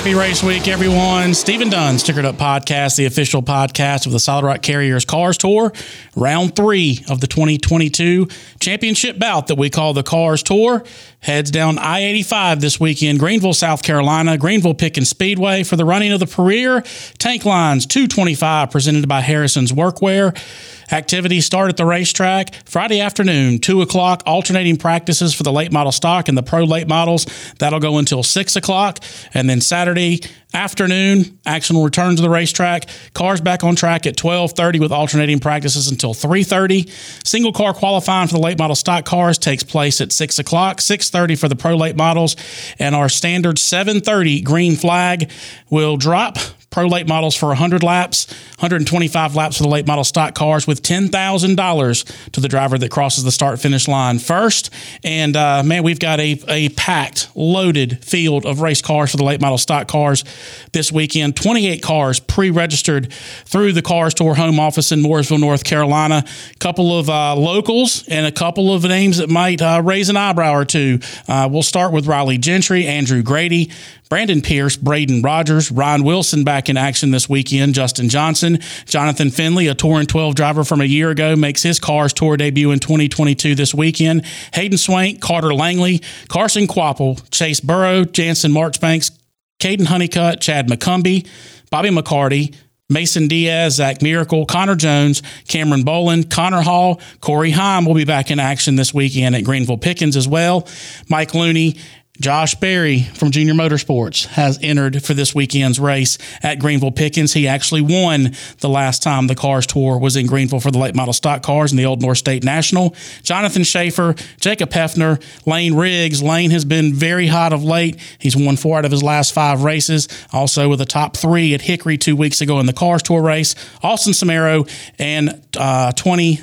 Happy race week, everyone. Stephen Dunn, Stickered Up Podcast, the official podcast of the Solid Rock Carriers Cars Tour, round three of the 2022 championship bout that we call the Cars Tour. Heads down I 85 this weekend, Greenville, South Carolina, Greenville Pickens Speedway for the running of the Premier Tank Lines 225 presented by Harrison's Workwear. Activities start at the racetrack Friday afternoon, 2 o'clock, alternating practices for the late model stock and the pro late models. That'll go until 6 o'clock. And then Saturday afternoon, action will return to the racetrack. Cars back on track at 12.30 with alternating practices until 3.30. Single car qualifying for the late model stock cars takes place at 6 o'clock, 6.30 for the pro late models. And our standard 7.30 green flag will drop pro late models for 100 laps, 125 laps for the late model stock cars with $10,000 to the driver that crosses the start finish line first. And uh, man, we've got a, a packed, loaded field of race cars for the late model stock cars this weekend. 28 cars pre registered through the Cars Tour home office in Mooresville, North Carolina. A couple of uh, locals and a couple of names that might uh, raise an eyebrow or two. Uh, we'll start with Riley Gentry, Andrew Grady, Brandon Pierce, Braden Rogers, Ryan Wilson back in action this weekend, Justin Johnson, Jonathan Finley, a Tour Touring 12 driver from a year ago, makes his Cars Tour debut in 2022 this weekend. Hayden Swank, Carter Langley, Carson Kvapil, Chase Burrow, Jansen Marchbanks, Caden Honeycutt, Chad McCumbee, Bobby McCarty, Mason Diaz, Zach Miracle, Connor Jones, Cameron Boland, Connor Hall, Corey Heim will be back in action this weekend at Greenville Pickens as well. Mike Looney Josh Berry from Junior Motorsports has entered for this weekend's race at Greenville Pickens. He actually won the last time the Cars Tour was in Greenville for the late model stock cars in the Old North State National. Jonathan Schaefer, Jacob Heafner, Lane Riggs. Lane has been very hot of late. He's won four out of his last five races. Also with a top three at Hickory two weeks ago in the Cars Tour race. Austin Samaro and uh, 20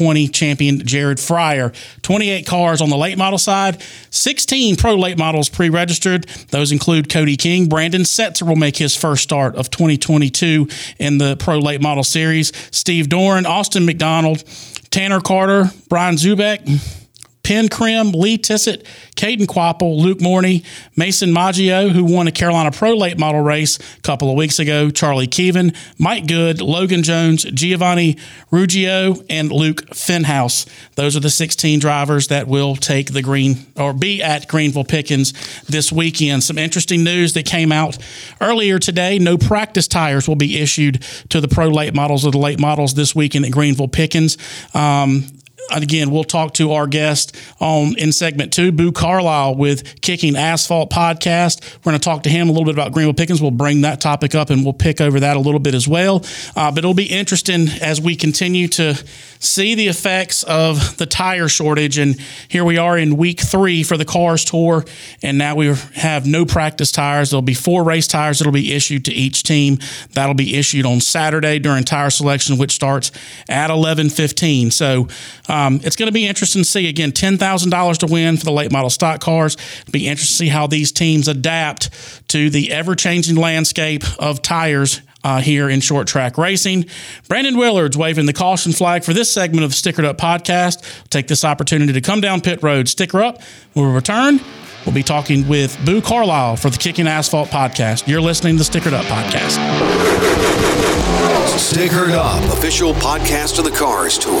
20 champion Jared Fryar. 28 cars on the late model side, 16 pro late models pre registered. Those include Cody King. Brandon Setzer will make his first start of 2022 in the pro late model series. Steve Doran, Austin McDonald, Tanner Carter, Brian Zubek. Penn Krim, Lee Tissot, Caden Kvapil, Luke Morney, Mason Maggio, who won a Carolina Pro Late Model race a couple of weeks ago, Charlie Keevan, Mike Good, Logan Jones, Giovanni Ruggio, and Luke Fenhaus. Those are the 16 drivers that will take the green or be at Greenville Pickens this weekend. Some interesting news that came out earlier today. No practice tires will be issued to the Pro Late Models or the Late Models this weekend at Greenville Pickens. Um, again, we'll talk to our guest on in segment two, Boo Carlisle with Kick'N Asphalt podcast. We're going to talk to him a little bit about Greenville Pickens. We'll bring that topic up and we'll pick over that a little bit as well. Uh, but it'll be interesting as we continue to see the effects of the tire shortage. And here we are in week three for the Cars Tour, and now we have no practice tires. There'll be four race tires that'll be issued to each team. That'll be issued on Saturday during tire selection, which starts at 11:15. So. Um, it's going to be interesting to see again ten thousand dollars to win for the late model stock cars. Be interesting to see how these teams adapt to the ever changing landscape of tires uh, here in short track racing. Brandon Willard's waving the caution flag for this segment of the Stickered Up podcast. take this opportunity to come down pit road, sticker up. We'll return, we'll be talking with Boo Carlisle for the Kick'N Asphalt podcast. You're listening to the Stickered Up podcast. Stickered Up, official podcast of the Cars Tour.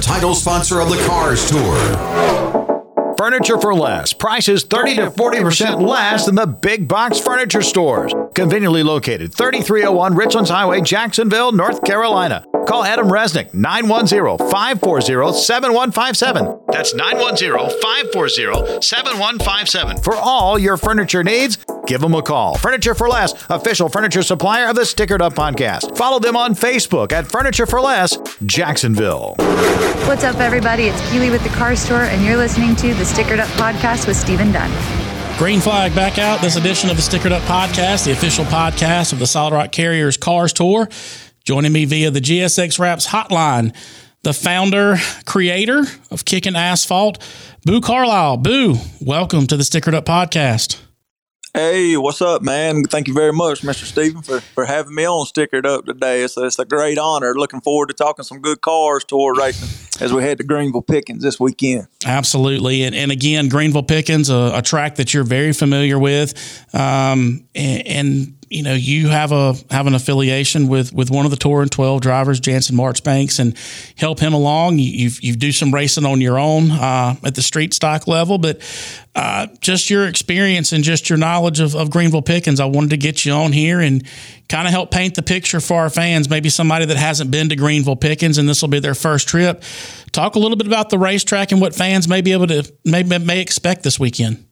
title sponsor of the Cars Tour. Furniture for less. Prices 30 to 40% less than the big box furniture stores. Conveniently located 3301 Richlands Highway, Jacksonville, North Carolina. Call Adam Resnick 910-540-7157. That's 910-540-7157. For all your furniture needs, give them a call. Furniture for Less, official furniture supplier of the Stickered Up podcast. Follow them on Facebook at Furniture for Less, Jacksonville. What's up, everybody? It's Keely with the Cars Tour, and you're listening to the Stickered Up podcast with Stephen Dunn. Green flag back out. This edition of the Stickered Up podcast, the official podcast of the Solid Rock Carriers Cars Tour. Joining me via the GSX Wraps hotline, the founder, creator of Kick'N Asphalt, Boo Carlisle. Boo, welcome to the Stickered Up podcast. Hey, what's up, man? Thank you very much, Mr. Stephen, for, for having me on Stickered Up today. It's, it's a great honor. Looking forward to talking some good cars tour racing as we head to Greenville Pickens this weekend. Absolutely. And, and again, Greenville Pickens, a, a track that you're very familiar with. Um, and, and you know you have a have an affiliation with with one of the Touring 12 drivers jansen marchbanks and help him along. You you do some racing on your own uh, at the street stock level but uh, just your experience and just your knowledge of, of greenville pickens i wanted to get you on here and kind of help paint the picture for our fans. Maybe somebody that hasn't been to greenville pickens and this will be their first trip. Talk a little bit about the racetrack and what fans may be able to may, may expect this weekend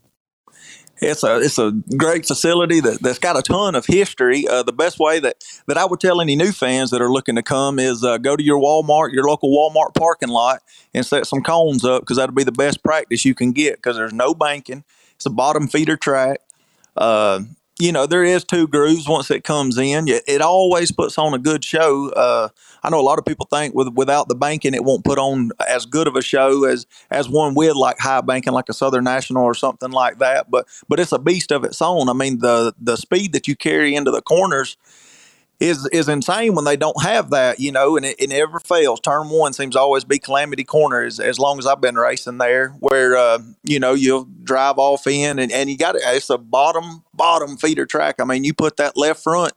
it's a it's a great facility that, that's got a ton of history. Uh, the best way that, that I would tell any new fans that are looking to come is uh, go to your Walmart, your local Walmart parking lot, and set some cones up because that'll be the best practice you can get because there's no banking. It's a bottom feeder track. Uh, you know, there is two grooves once it comes in. It always puts on a good show. I know a lot of people think with without the banking, it won't put on as good of a show as as one with like high banking, like a Southern National or something like that. But but it's a beast of its own. I mean, the the speed that you carry into the corners is is insane when they don't have that, you know, and it, it never fails. Turn one seems to always be calamity corner as, as long as I've been racing there, where uh, you know you'll drive off in and, and you got it. It's a bottom bottom feeder track. I mean, you put that left front,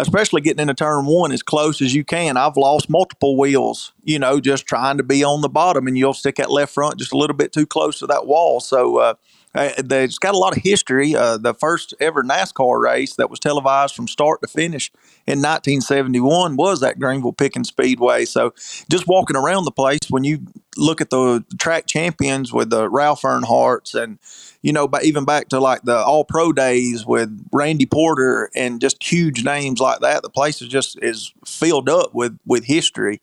especially getting into turn one as close as you can. I've lost multiple wheels, you know, just trying to be on the bottom, and you'll stick that left front just a little bit too close to that wall. So. Uh, it's got a lot of history. Uh, the first ever NASCAR race that was televised from start to finish in 1971 was at Greenville Pickens Speedway. So just walking around the place, when you look at the track champions with the Ralph Earnhardts and you know, but even back to like the All Pro days with Randy Porter and just huge names like that, the place is just is filled up with with history.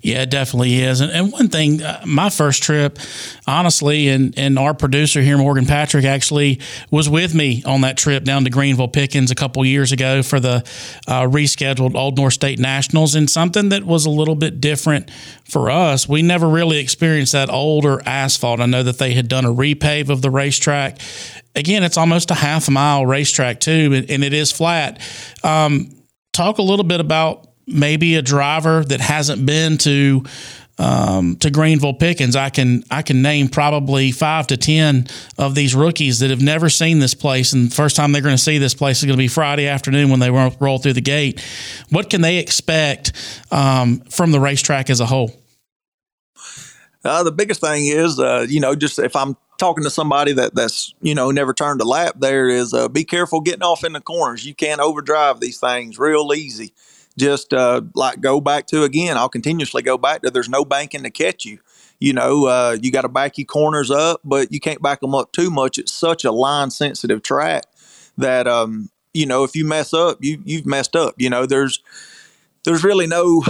Yeah, it definitely is. And, and one thing, uh, my first trip, honestly, and, and our producer here, Morgan Patrick, actually was with me on that trip down to Greenville Pickens a couple years ago for the uh, rescheduled Old North State Nationals, and something that was a little bit different for us. We never really experienced that older asphalt. I know that they had done a repave of the racetrack. Again, it's almost a half mile racetrack, too, and it is flat. Um, talk a little bit about maybe a driver that hasn't been to um, to Greenville Pickens, I can I can name probably five to ten of these rookies that have never seen this place, and the first time they're going to see this place is going to be Friday afternoon when they roll, through the gate. What can they expect um, from the racetrack as a whole? Uh, the biggest thing is, uh, you know, just if I'm talking to somebody that that's you know never turned a lap, there is uh, be careful getting off in the corners. You can't overdrive these things real easy just uh, like go back to again. I'll continuously go back to there's no banking to catch you. You know, uh, you got to back your corners up, but you can't back them up too much. It's such a line sensitive track that um, you know if you mess up, you you've messed up. You know, there's there's really no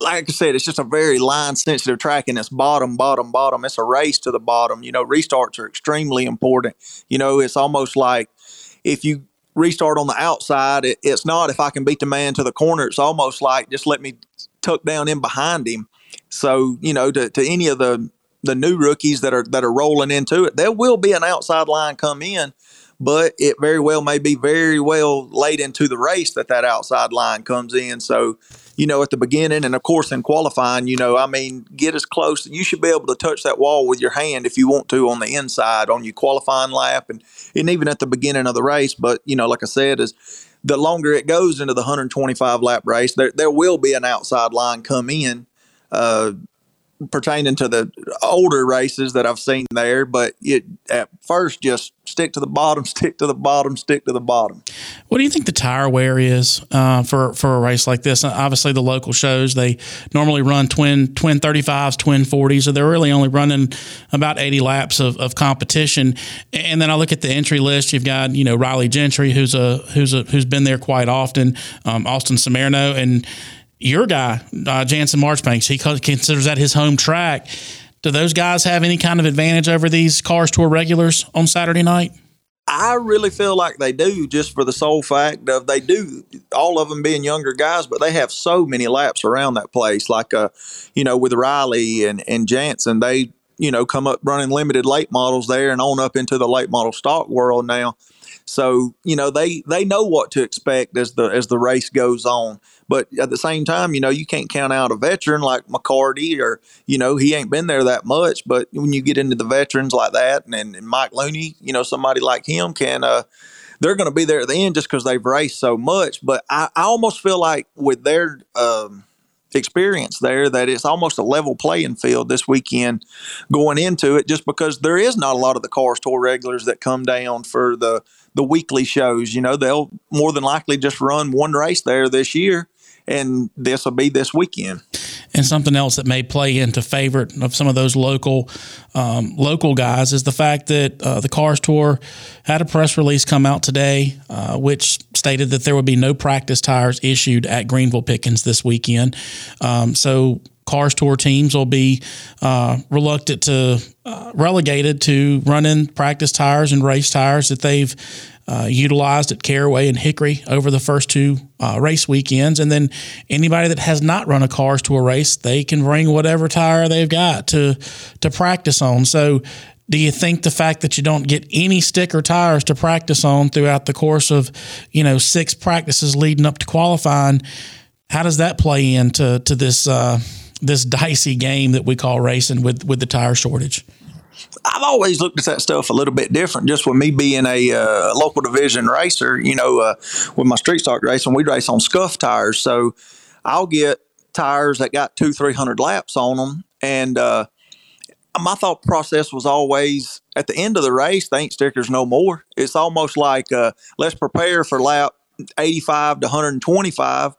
like I said, it's just a very line sensitive track and it's bottom, bottom, bottom. It's a race to the bottom. You know, restarts are extremely important. You know, it's almost like if you restart on the outside. It, it's not if I can beat the man to the corner. It's almost like just let me tuck down in behind him So you know, to, to any of the the new rookies that are that are rolling into it, there will be an outside line come in, but it very well may be very well late into the race that that outside line comes in. So you know, at the beginning and of course in qualifying, you know, I mean, get as close. You should be able to touch that wall with your hand if you want to on the inside on your qualifying lap and, and even at the beginning of the race. But, you know, like I said, is the longer it goes into the 125 lap race, there, there will be an outside line come in. Uh, pertaining to the older races that I've seen there, but it at first just stick to the bottom, stick to the bottom, stick to the bottom. What do you think the tire wear is uh, for for a race like this? Obviously, the local shows they normally run twin twin thirty fives, twin forties, so they're really only running about eighty laps of, of competition. And then I look at the entry list. You've got you know Riley Gentry, who's a who's a who's been there quite often, um, Austin Samerno, and your guy, uh, Jansen Marchbanks, he considers that his home track. Do those guys have any kind of advantage over these Cars Tour regulars on Saturday night? I really feel like they do, just for the sole fact of they do. All of them being younger guys, but they have so many laps around that place. Like, uh, you know, with Riley and and Jansen, they you know come up running limited late models there and on up into the late model stock world now. So you know they they know what to expect as the as the race goes on. But at the same time, you know, you can't count out a veteran like McCarty or, you know, he ain't been there that much. But when you get into the veterans like that and, and Mike Looney, you know, somebody like him can, uh, they're going to be there at the end just because they've raced so much. But I, I almost feel like with their um, experience there that it's almost a level playing field this weekend going into it just because there is not a lot of the cars tour regulars that come down for the the weekly shows you know they'll more than likely just run one race there this year and this will be this weekend. And something else that may play into favor of some of those local um, local guys is the fact that uh, the Cars Tour had a press release come out today, uh, which stated that there would be no practice tires issued at Greenville Pickens this weekend. Um, so Cars Tour teams will be uh, reluctant to uh, relegated to running practice tires and race tires that they've uh, utilized at Caraway and Hickory over the first two uh, race weekends. And then anybody that has not run a cars to a race, they can bring whatever tire they've got to to practice on. So do you think the fact that you don't get any sticker tires to practice on throughout the course of, you know, six practices leading up to qualifying, how does that play into to this uh, this dicey game that we call racing with with the tire shortage? I've always looked at that stuff a little bit different. Just with me being a uh, local division racer, you know, uh, with my street stock racing, we race on scuff tires. So I'll get tires that got two, three hundred laps on them, and uh, my thought process was always at the end of the race, they ain't stickers no more. It's almost like uh, let's prepare for lap eighty-five to one hundred and twenty-five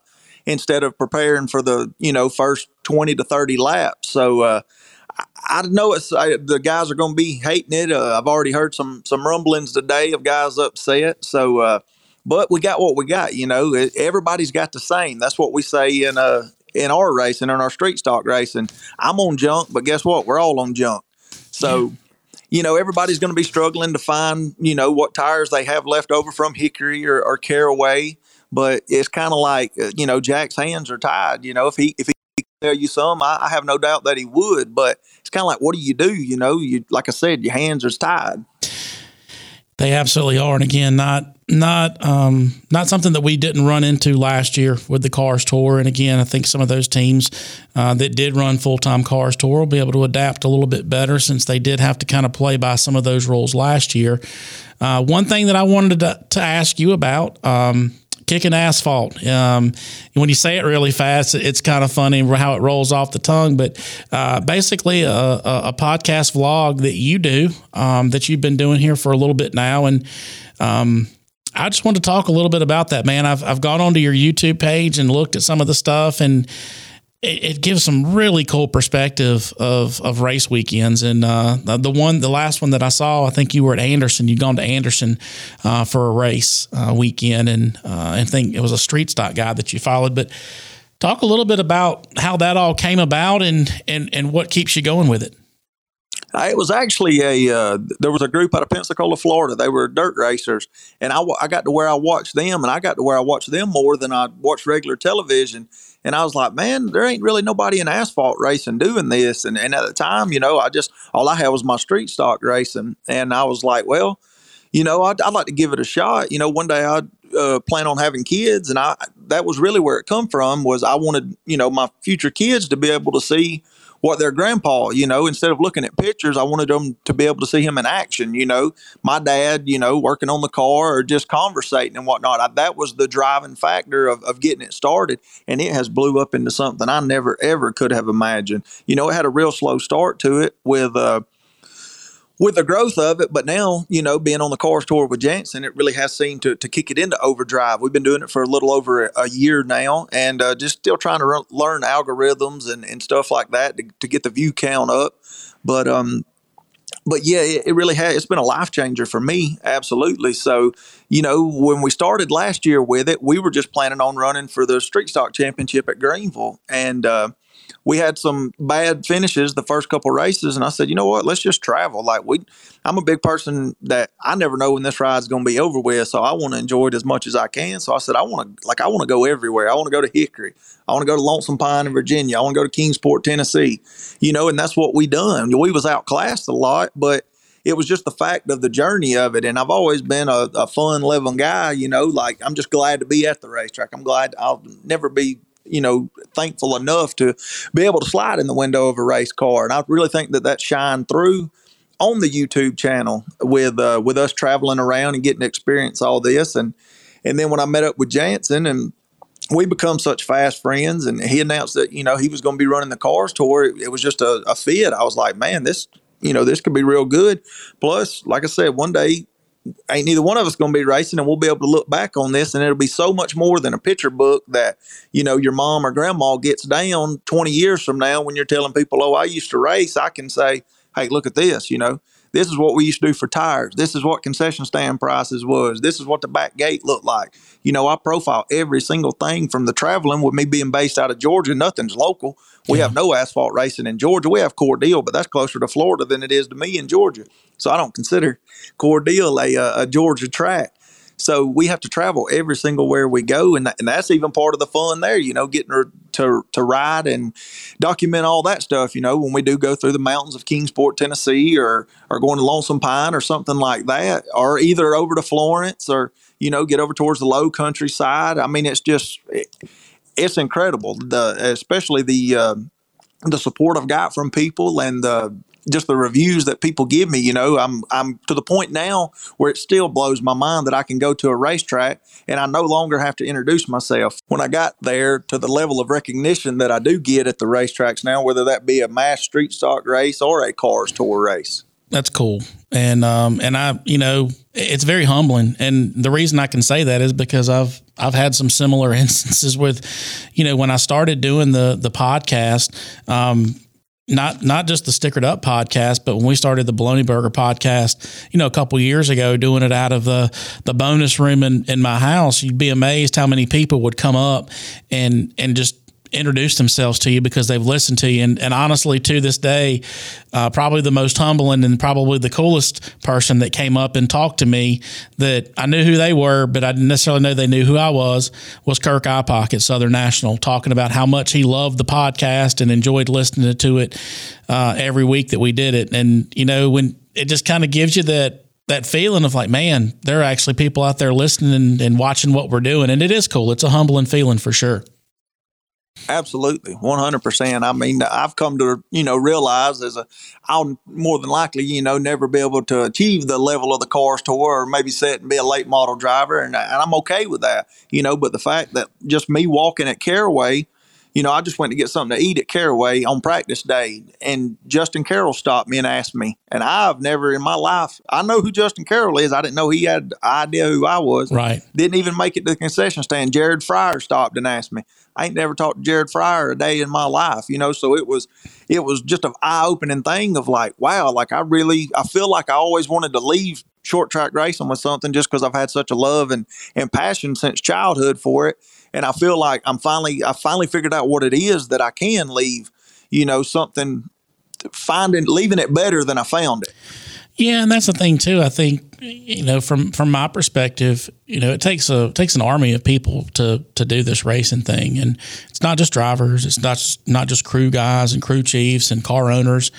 instead of preparing for the you know first twenty to thirty laps. So uh, I know it's I, the guys are going to be hating it. Uh, I've already heard some some rumblings today of guys upset. So, uh, but we got what we got. You know, everybody's got the same. That's what we say in uh in our racing, and in our street stock racing. I'm on junk, but guess what? We're all on junk. So. You know, everybody's going to be struggling to find, you know, what tires they have left over from Hickory or, or Caraway. But it's kind of like, uh, you know, Jack's hands are tied. You know, if he if he tell you some. I, I, have no doubt that he would, but it's kind of like, what do you do? You know, you like I said, your hands are tied. They absolutely are, and again, not not um, not something that we didn't run into last year with the Cars Tour. And again, I think some of those teams uh, that did run full time Cars Tour will be able to adapt a little bit better since they did have to kind of play by some of those rules last year. Uh, one thing that I wanted to, to ask you about. Um, Kick'N Asphalt. Um, when you say it really fast, it's kind of funny how it rolls off the tongue. But uh, basically, a, a, podcast vlog that you do um, that you've been doing here for a little bit now, and um, I just want to talk a little bit about that, man. I've I've gone onto your YouTube page and looked at some of the stuff and it, it, gives some really cool perspective of of race weekends. And uh, the one, the last one that I saw, I think you were at Anderson. You'd gone to Anderson uh, for a race uh, weekend, and uh, I think it was a street stock guy that you followed. But talk a little bit about how that all came about and and and what keeps you going with it. Uh, it was actually a uh, there was a group out of Pensacola, Florida. They were dirt racers, and I, I got to where I watched them, and I got to where I watched them more than I watched regular television And I was like, man, there ain't really nobody in asphalt racing doing this. And, and at the time, you know, I just, all I had was my street stock racing. And I was like, well, you know, I'd, I'd like to give it a shot. You know, one day I'd uh, plan on having kids. And I, that was really where it come from was I wanted, you know, my future kids to be able to see, what their grandpa, you know, instead of looking at pictures, I wanted them to be able to see him in action, you know, my dad, you know, working on the car or just conversating and whatnot. I, that was the driving factor of, of getting it started. And it has blew up into something I never, ever could have imagined. You know, it had a real slow start to it with, uh, with the growth of it. But now, you know, being on the cars tour with Jansen, it really has seemed to, to kick it into overdrive. We've been doing it for a little over a, year now and uh, just still trying to re- learn algorithms and, and stuff like that to, to get the view count up. But, um, but yeah, it, it really has. It's been a life changer for me, absolutely. So, you know, when we started last year with it, we were just planning on running for the Street Stock Championship at Greenville, and uh, we had some bad finishes the first couple races, and I said, you know what, let's just travel. Like we, I'm a big person that I never know when this ride's going to be over with, so I want to enjoy it as much as I can. So I said, I want to, like, I want to go everywhere. I want to go to Hickory. I want to go to Lonesome Pine in Virginia. I want to go to Kingsport, Tennessee. You know, and that's what we done. We was outclassed a lot, but it was just the fact of the journey of it. And I've always been a, a fun living guy, you know, like I'm just glad to be at the racetrack. I'm glad I'll never be you know, thankful enough to be able to slide in the window of a race car. And I really think that that shined through on the YouTube channel with uh, with us traveling around and getting to experience all this. And and then when I met up with Jansen and we become such fast friends, and he announced that you know he was going to be running the cars tour. It, it was just a, a fit. I was like, man, this you know this could be real good. Plus, like I said, one day ain't neither one of us going to be racing and we'll be able to look back on this and it'll be so much more than a picture book that you know your mom or grandma gets down 20 years from now when you're telling people oh i used to race. I can say hey look at this you know this is what we used to do for tires. This is what concession stand prices was. This is what the back gate looked like. You know, I profile every single thing from the traveling with me being based out of Georgia. Nothing's local. We yeah. have no asphalt racing in Georgia. We have Cordele, but that's closer to Florida than it is to me in Georgia. So I don't consider Cordele a, uh, a Georgia track. So we have to travel every single where we go, and, and that's even part of the fun there. You know, getting her to to ride and document all that stuff. You know, when we do go through the mountains of Kingsport, Tennessee, or or going to Lonesome Pine or something like that, or either over to Florence or you know get over towards the Low Country side. I mean, it's just it, it's incredible. The especially the uh, the support I've got from people and the just the reviews that people give me, you know, I'm I'm to the point now where it still blows my mind that I can go to a racetrack and I no longer have to introduce myself. When I got there to the level of recognition that I do get at the racetracks now, whether that be a mass street stock race or a cars tour race. That's cool. And um and I, you know, it's very humbling. And the reason I can say that is because I've I've had some similar instances with, you know, when I started doing the the podcast, um, not not just the Stickered Up podcast, but when we started the Bologna Burger podcast, you know, a couple years ago, doing it out of the the bonus room in, in my house, you'd be amazed how many people would come up and and just introduce themselves to you because they've listened to you. And, and honestly, to this day, uh, probably the most humbling and probably the coolest person that came up and talked to me that I knew who they were, but I didn't necessarily know they knew who I was, was Kirk Ipock at Southern National, talking about how much he loved the podcast and enjoyed listening to it uh, every week that we did it. And, you know, when it just kind of gives you that, that feeling of like, man, there are actually people out there listening and, and watching what we're doing. And it is cool. It's a humbling feeling for sure. Absolutely, one hundred percent. I mean, I've come to you know realize as a I'll more than likely you know never be able to achieve the level of the cars tour or maybe set and be a late model driver, and, and I'm okay with that. You know, but the fact that just me walking at Caraway you know, I just went to get something to eat at Caraway on practice day, and Justin Carroll stopped me and asked me. And I've never in my life, I know who Justin Carroll is. I didn't know he had idea who I was. Right. Didn't even make it to the concession stand. Jared Fryar stopped and asked me. I ain't never talked to Jared Fryar a day in my life, you know. So it was, it was just an eye opening thing of like, wow, like I really, I feel like I always wanted to leave short track racing with something just because I've had such a love and and passion since childhood for it and I feel like I'm finally I finally figured out what it is that I can leave, you know, something finding leaving it better than I found it. Yeah, and that's the thing too. I think you know from from my perspective, you know, it takes a takes an army of people to to do this racing thing, and it's not just drivers. It's not just, not just crew guys and crew chiefs and car owners.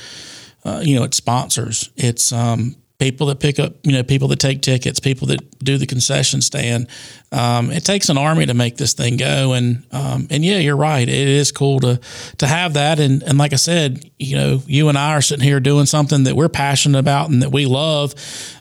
Uh, you know, it's sponsors. It's um, people that pick up, you know, people that take tickets, people that do the concession stand. Um, it takes an army to make this thing go, and um, and yeah, you're right. It is cool to to have that, and and like I said, you know, you and I are sitting here doing something that we're passionate about and that we love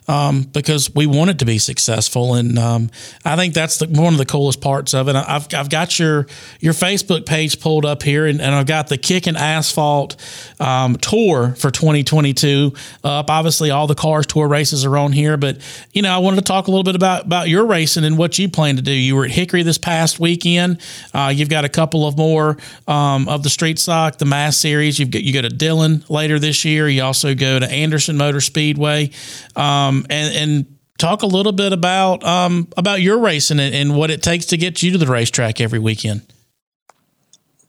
um, because we want it to be successful, and um, I think that's the, one of the coolest parts of it. I've I've got your your Facebook page pulled up here, and, and I've got the Kick'N Asphalt um, tour for 2022 up. Obviously, all the cars tour races are on here, but you know, I wanted to talk a little bit about about your racing and what you plan to do. You were at Hickory this past weekend. Uh, you've got a couple of more um, of the Street Stock, the Mass Series. You've got you go to Dillon later this year. You also go to Anderson Motor Speedway, um, and and talk a little bit about um, about your racing and, and what it takes to get you to the racetrack every weekend.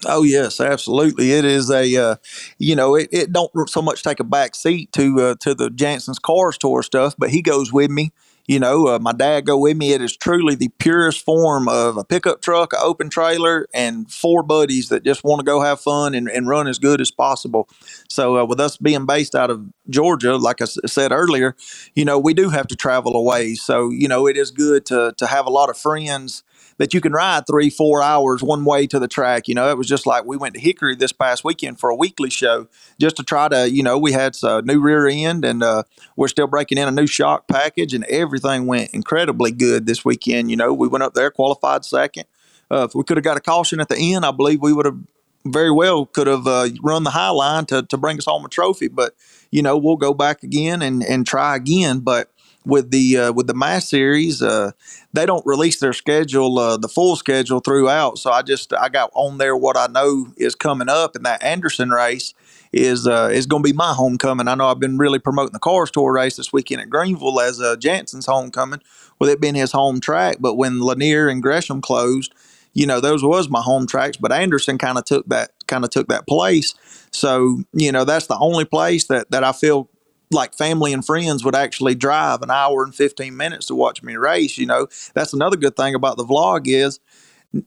Oh yes, absolutely. It is a, uh, you know, it, it don't so much take a back seat to uh, to the Jansen's Cars Tour stuff, but he goes with me. You know, uh, my dad go with me. It is truly the purest form of a pickup truck, an open trailer, and four buddies that just want to go have fun and, and run as good as possible. So, uh, with us being based out of Georgia, like I said earlier, you know, we do have to travel away. So, you know, it is good to to have a lot of friends that you can ride three, four hours one way to the track. You know, it was just like we went to Hickory this past weekend for a weekly show just to try to, you know, we had a new rear end and uh, we're still breaking in a new shock package and everything went incredibly good this weekend. You know, we went up there, qualified second. Uh, if we could have got a caution at the end, I believe we would have very well could have uh, run the high line to, to bring us home a trophy. But, you know, we'll go back again and, and try again. But with the uh, with the mass series uh, they don't release their schedule uh, the full schedule throughout. So i just i got on there what i know is coming up and that anderson race is uh, is going to be my homecoming. I know i've been really promoting the cars tour race this weekend at greenville as uh, jansen's homecoming with it being his home track. But when lanier and gresham closed you know those was my home tracks but anderson kind of took that kind of took that place. So you know that's the only place that that i feel like family and friends would actually drive an hour and 15 minutes to watch me race you know? That's another good thing about the vlog is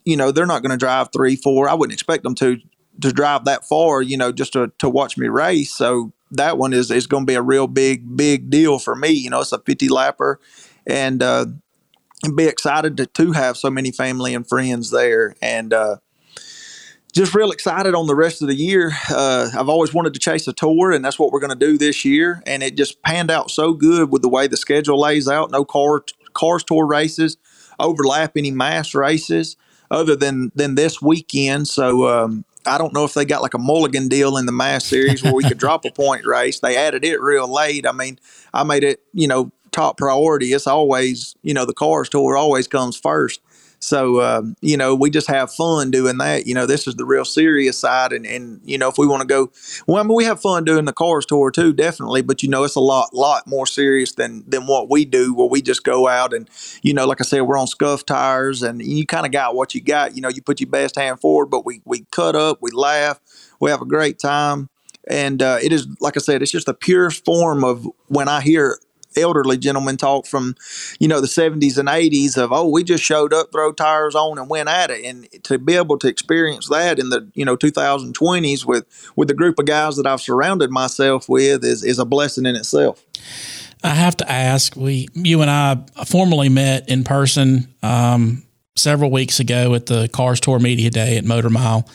you know they're not going to drive three four i wouldn't expect them to to drive that far you know just to, to watch me race. So that one is is going to be a real big big deal for me you know it's a 50 lapper. And uh and be excited to, to have so many family and friends there. And uh just real excited on the rest of the year. Uh, I've always wanted to chase a tour, and that's what we're going to do this year. And it just panned out so good with the way the schedule lays out. No car cars tour races overlap any mass races other than than this weekend. So um, I don't know if they got like a mulligan deal in the mass series where we could drop a point race. They added it real late. I mean, I made it you know top priority. It's always you know the cars tour always comes first. So, um, you know, we just have fun doing that. You know, this is the real serious side. And, and you know, if we want to go, well, I mean, we have fun doing the cars tour too, definitely. But, you know, it's a lot, lot more serious than, than what we do where we just go out and, you know, like I said, we're on scuff tires and you kind of got what you got. You know, you put your best hand forward, but we, we cut up, we laugh, we have a great time. And uh, it is, like I said, it's just the pure form of when I hear elderly gentlemen talk from, you know, the 70s and 80s of, oh, we just showed up, throw tires on, and went at it. And to be able to experience that in the, you know, 2020s with with the group of guys that I've surrounded myself with is, is a blessing in itself. I have to ask, we, you and I formally met in person um, several weeks ago at the Cars Tour Media Day at Motor Mile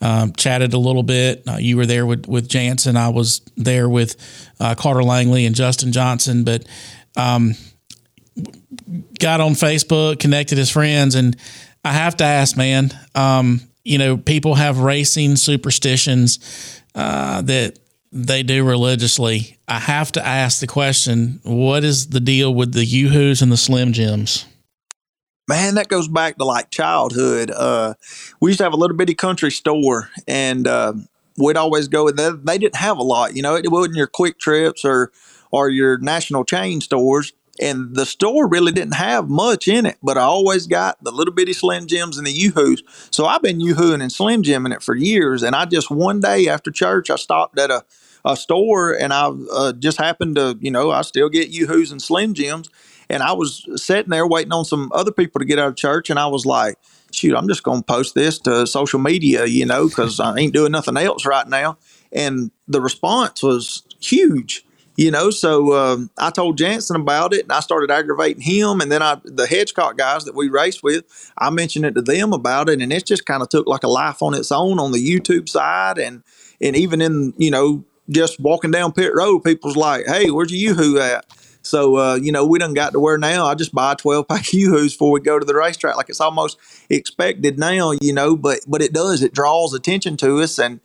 um, chatted a little bit. Uh, you were there with, with Jansen. I was there with uh, Carter Langley and Justin Johnson, but um, got on Facebook, connected as friends. And I have to ask, man, um, you know, people have racing superstitions uh, that they do religiously. I have to ask the question what is the deal with the Yoo-Hoos and the Slim Jims? Man, that goes back to like childhood. Uh, we used to have a little bitty country store, and uh, we'd always go. They, they didn't have a lot, you know. It wasn't your QuikTrips or or your national chain stores, and the store really didn't have much in it. But I always got the little bitty Slim Jims and the Yoo-Hoos. So I've been Yoo-Hooing and Slim Jimming it for years. And I just one day after church, I stopped at a a store, and I uh, just happened to, you know, I still get Yoo-Hoos and Slim Jims, and I was sitting there waiting on some other people to get out of church, and I was like, shoot, I'm just going to post this to social media, you know, because I ain't doing nothing else right now. And the response was huge, you know. So um, I told Jansen about it, and I started aggravating him. And then I, the Hedgecock guys that we raced with, I mentioned it to them about it, and it just kind of took like a life on its own on the YouTube side, and and even in you know just walking down pit road, people's like, "Hey, where's your yoo-hoo at?" So uh, you know, we done got to where now I just buy twelve pack Yoo-Hoos before we go to the racetrack. Like it's almost expected now, you know, but but it does, it draws attention to us and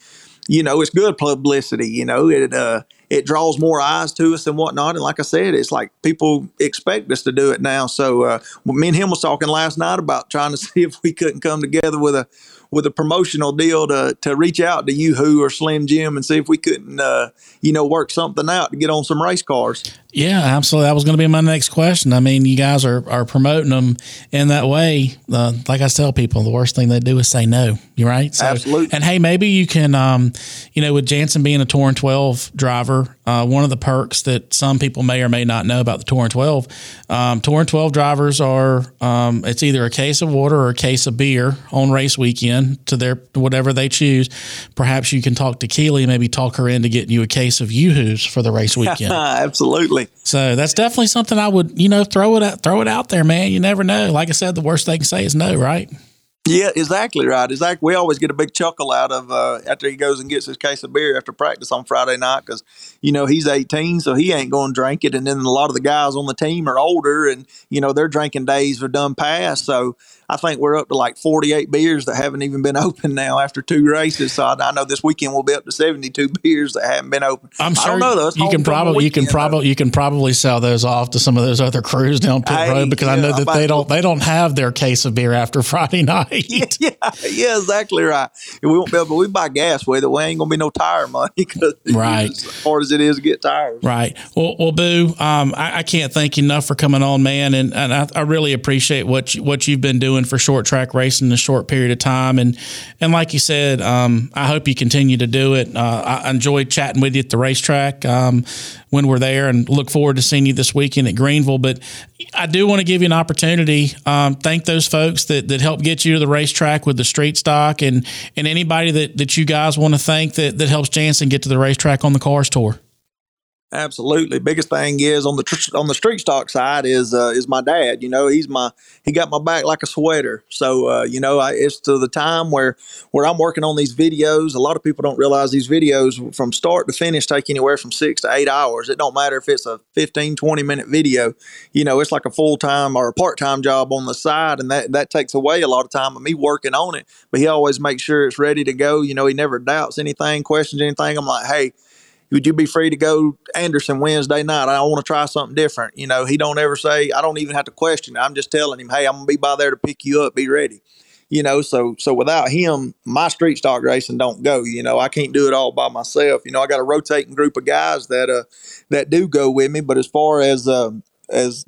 you know, it's good publicity, you know, it uh it draws more eyes to us and whatnot. And like I said, it's like people expect us to do it now. So uh, me and him was talking last night about trying to see if we couldn't come together with a with a promotional deal to to reach out to Yoo-Hoo or Slim Jim and see if we couldn't uh, you know work something out to get on some race cars. Yeah, absolutely. That was going to be my next question. I mean, you guys are, are promoting them in that way. Uh, like I tell people, the worst thing they do is say no. You're right. So, Absolutely. And hey, maybe you can, um, you know, with Jansen being a Touring 12 driver, uh, one of the perks that some people may or may not know about the Touring 12, um, Touring 12 drivers are, um, it's either a case of water or a case of beer on race weekend to their whatever they choose. Perhaps you can talk to Keely, maybe talk her into getting you a case of Yoo-Hoos for the race weekend. Absolutely. So that's definitely something I would, you know, throw it out, throw it out there, man. You never know. Like I said, the worst they can say is no, right? Yeah, exactly right. Exactly. We always get a big chuckle out of uh, after he goes and gets his case of beer after practice on Friday night because you know he's 18, so he ain't going to drink it. And then a lot of the guys on the team are older, and you know their drinking days are done past. So I think we're up to like 48 beers that haven't even been open now after two races. So I, I know this weekend we'll be up to 72 beers that haven't been open. I'm sure know, you can probably you can probably you can probably sell those off to some of those other crews down pit hey, road because yeah, I know that they don't they don't have their case of beer after Friday night. Yeah, yeah, yeah exactly right. we won't be able, but we buy gas with it. We ain't gonna be no tire money because right as hard as it is to get tires. Right. Well, well, Boo, um, I, I, can't thank you enough for coming on, man, and and I, I really appreciate what you, what you've been doing doing for short track racing in a short period of time. And and like you said, um, I hope you continue to do it. Uh, I enjoyed chatting with you at the racetrack um, when we're there, and look forward to seeing you this weekend at Greenville. But I do want to give you an opportunity. Um, thank those folks that that helped get you to the racetrack with the street stock, and and anybody that that you guys want to thank that that helps Jansen get to the racetrack on the cars tour. Absolutely. Biggest thing is on the tr- on the street stock side is uh, is my dad. You know, he's my he got my back like a sweater. So uh, you know, I, it's to the time where where I'm working on these videos. A lot of people don't realize these videos from start to finish take anywhere from six to eight hours. It don't matter if it's a 15, 20 minute video. You know, it's like a full time or a part time job on the side, and that that takes away a lot of time of me working on it. But he always makes sure it's ready to go. You know, he never doubts anything, questions anything. I'm like, hey would you be free to go Anderson Wednesday night? I want to try something different. You know, he don't ever say, I don't even have to question it. I'm just telling him, hey, I'm gonna be by there to pick you up. Be ready. You know, so so without him, my street stock racing don't go. You know, I can't do it all by myself. You know, I got a rotating group of guys that uh that do go with me. But as far as uh, as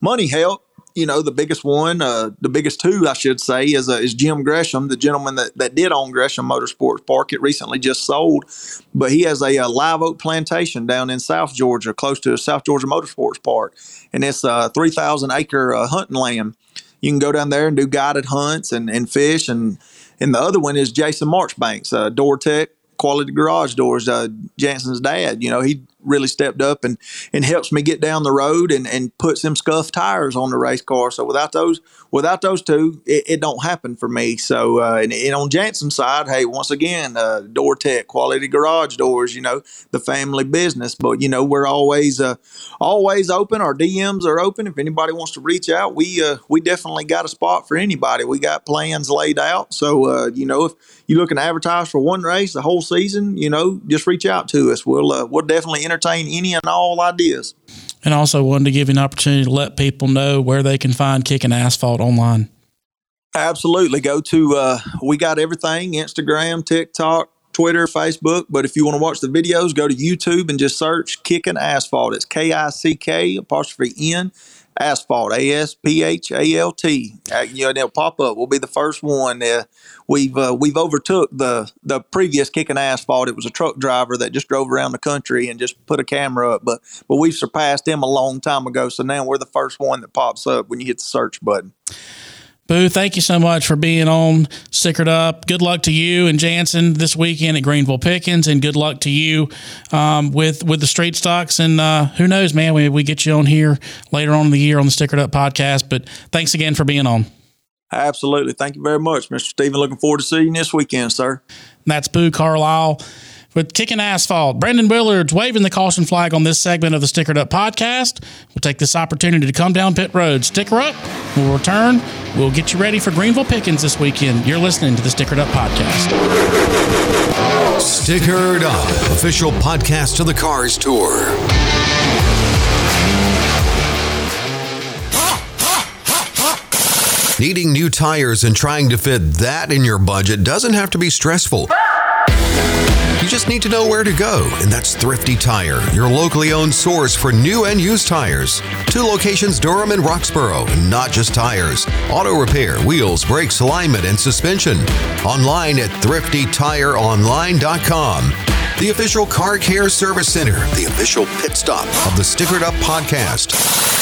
money help, you know, the biggest one, uh, the biggest two, I should say, is uh, is Jim Gresham, the gentleman that, that did own Gresham Motorsports Park. It recently just sold, but he has a, a, live oak plantation down in South Georgia, close to South Georgia Motorsports Park, and it's a three thousand acre uh, hunting land. You can go down there and do guided hunts and, and fish, and and the other one is Jason Marchbanks, uh, Door Tech quality garage doors. Uh, Jansen's dad, you know, he really stepped up and, and helps me get down the road and, and puts them scuffed tires on the race car. So without those without those two, it, it don't happen for me. So uh, and, and, on Jansen's side, hey, once again, uh, Door Tech, quality garage doors, you know, the family business. But you know, we're always uh, always open. Our DMs are open. If anybody wants to reach out, we uh, we definitely got a spot for anybody. We got plans laid out. So uh, you know, if you're looking to advertise for one race the whole season, you know, just reach out to us. We'll uh, we'll definitely entertain any and all ideas. And also wanted to give you an opportunity to let people know where they can find Kick'N Asphalt online. Absolutely. Go to, uh, we got everything Instagram, TikTok, Twitter, Facebook. But if you want to watch the videos, go to YouTube and just search Kick'N Asphalt. It's K I C K apostrophe N asphalt, A S P H A L T. Uh, you know, they'll pop up. We'll be the first one. Uh, we've uh, we've overtook the the previous kicking asphalt. It was a truck driver that just drove around the country and just put a camera up, but but we've surpassed him a long time ago. So now we're the first one that pops up when you hit the search button. Boo, thank you so much for being on Stickered Up. Good luck to you and Jansen this weekend at Greenville Pickens, and good luck to you um, with with the street stocks. And uh, who knows, man, we, we get you on here later on in the year on the Stickered Up podcast. But thanks again for being on. Absolutely. Thank you very much, Mr. Stephen. Looking forward to seeing you this weekend, sir. That's Boo Carlisle with Kick'N Asphalt. Brandon Willard's waving the caution flag on this segment of the Stickered Up podcast. We'll take this opportunity to come down pit road. Sticker up. We'll return. We'll get you ready for Greenville Pickens this weekend. You're listening to the Stickered Up podcast. Stickered Up, official podcast of the Cars Tour. Needing new tires and trying to fit that in your budget doesn't have to be stressful. You just need to know where to go, and that's Thrifty Tire, your locally owned source for new and used tires. Two locations Durham and Roxboro, and not just tires. Auto repair, wheels, brakes, alignment, and suspension. Online at thriftytireonline.com. The official car care service center, the official pit stop of the Stickered Up podcast.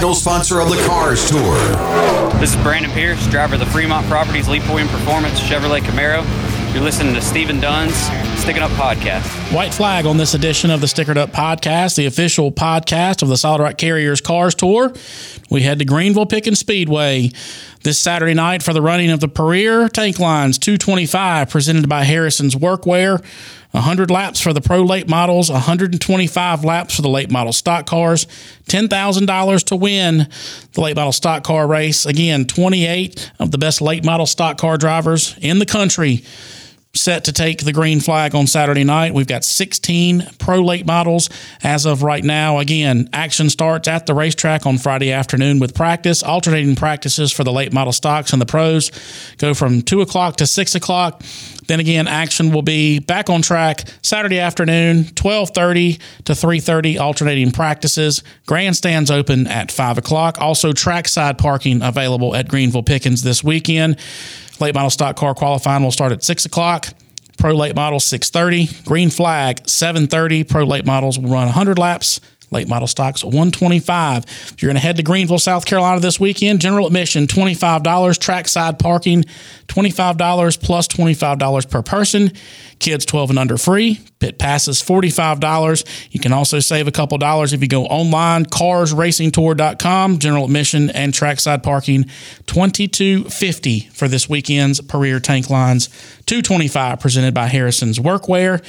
title sponsor of the Cars Tour. This is Brandon Pierce, driver of the Fremont Properties Leap Performance Chevrolet Camaro. You're listening to Stephen Dunn's Stickered Up Podcast. White flag on this edition of the Stickered Up Podcast, the official podcast of the Solid Rock Carriers Cars Tour. We head to Greenville Pickens Speedway this Saturday night for the running of the Purrier Tank Lines 225 presented by Harrison's Workwear. 100 laps for the pro late models, 125 laps for the late model stock cars, $10,000 to win the late model stock car race. Again, 28 of the best late model stock car drivers in the country set to take the green flag on Saturday night. We've got 16 pro late models as of right now. Again, action starts at the racetrack on Friday afternoon with practice. Alternating practices for the late model stocks and the pros go from 2 o'clock to 6 o'clock. Then again, action will be back on track Saturday afternoon, 1230 to 330, alternating practices. Grandstands open at 5 o'clock. Also, trackside parking available at Greenville Pickens this weekend. Late model stock car qualifying will start at 6 o'clock. Pro late model 6:30, green flag 7:30. Pro late models will run 100 laps. Late model stocks 125. If you're going to head to Greenville, South Carolina this weekend, general admission $25, trackside parking $25 plus $25 per person. Kids 12 and under free. Pit passes $45. You can also save a couple dollars if you go online carsracingtour.com. General admission and trackside parking 2250 for this weekend's Purrier Tank Lines 225 presented by Harrison's Workwear.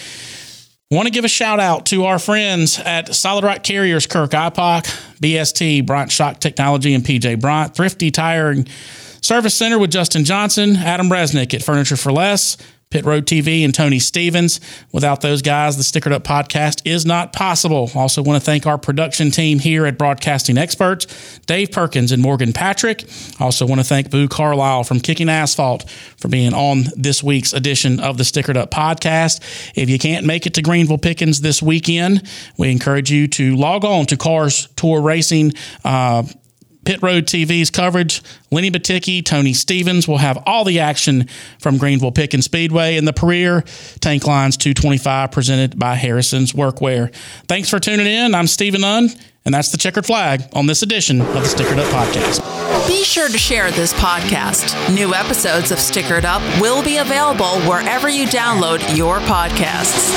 Want to give a shout out to our friends at Solid Rock Carriers, Kirk IPOC, BST, Bryant Shock Technology, and PJ Bryant, Thrifty Tire and Service Center with Justin Johnson, Adam Resnick at Furniture for Less, Pit Road TV, and Tony Stevens. Without those guys, the Stickered Up podcast is not possible. Also, want to thank our production team here at Broadcasting Experts, Dave Perkins and Morgan Patrick. Also, want to thank Boo Carlisle from Kick'N Asphalt for being on this week's edition of the Stickered Up podcast. If you can't make it to Greenville Pickens this weekend, we encourage you to log on to Cars Tour Racing. Uh, Pit Road TV's coverage. Lenny Baticki, Tony Stevens will have all the action from Greenville Pickens Speedway and the Premier Tank Lines 225 presented by Harrison's Workwear. Thanks for tuning in. I'm Stephen Dunn, and that's the checkered flag on this edition of the Stickered Up Podcast. Be sure to share this podcast. New episodes of Stickered Up will be available wherever you download your podcasts.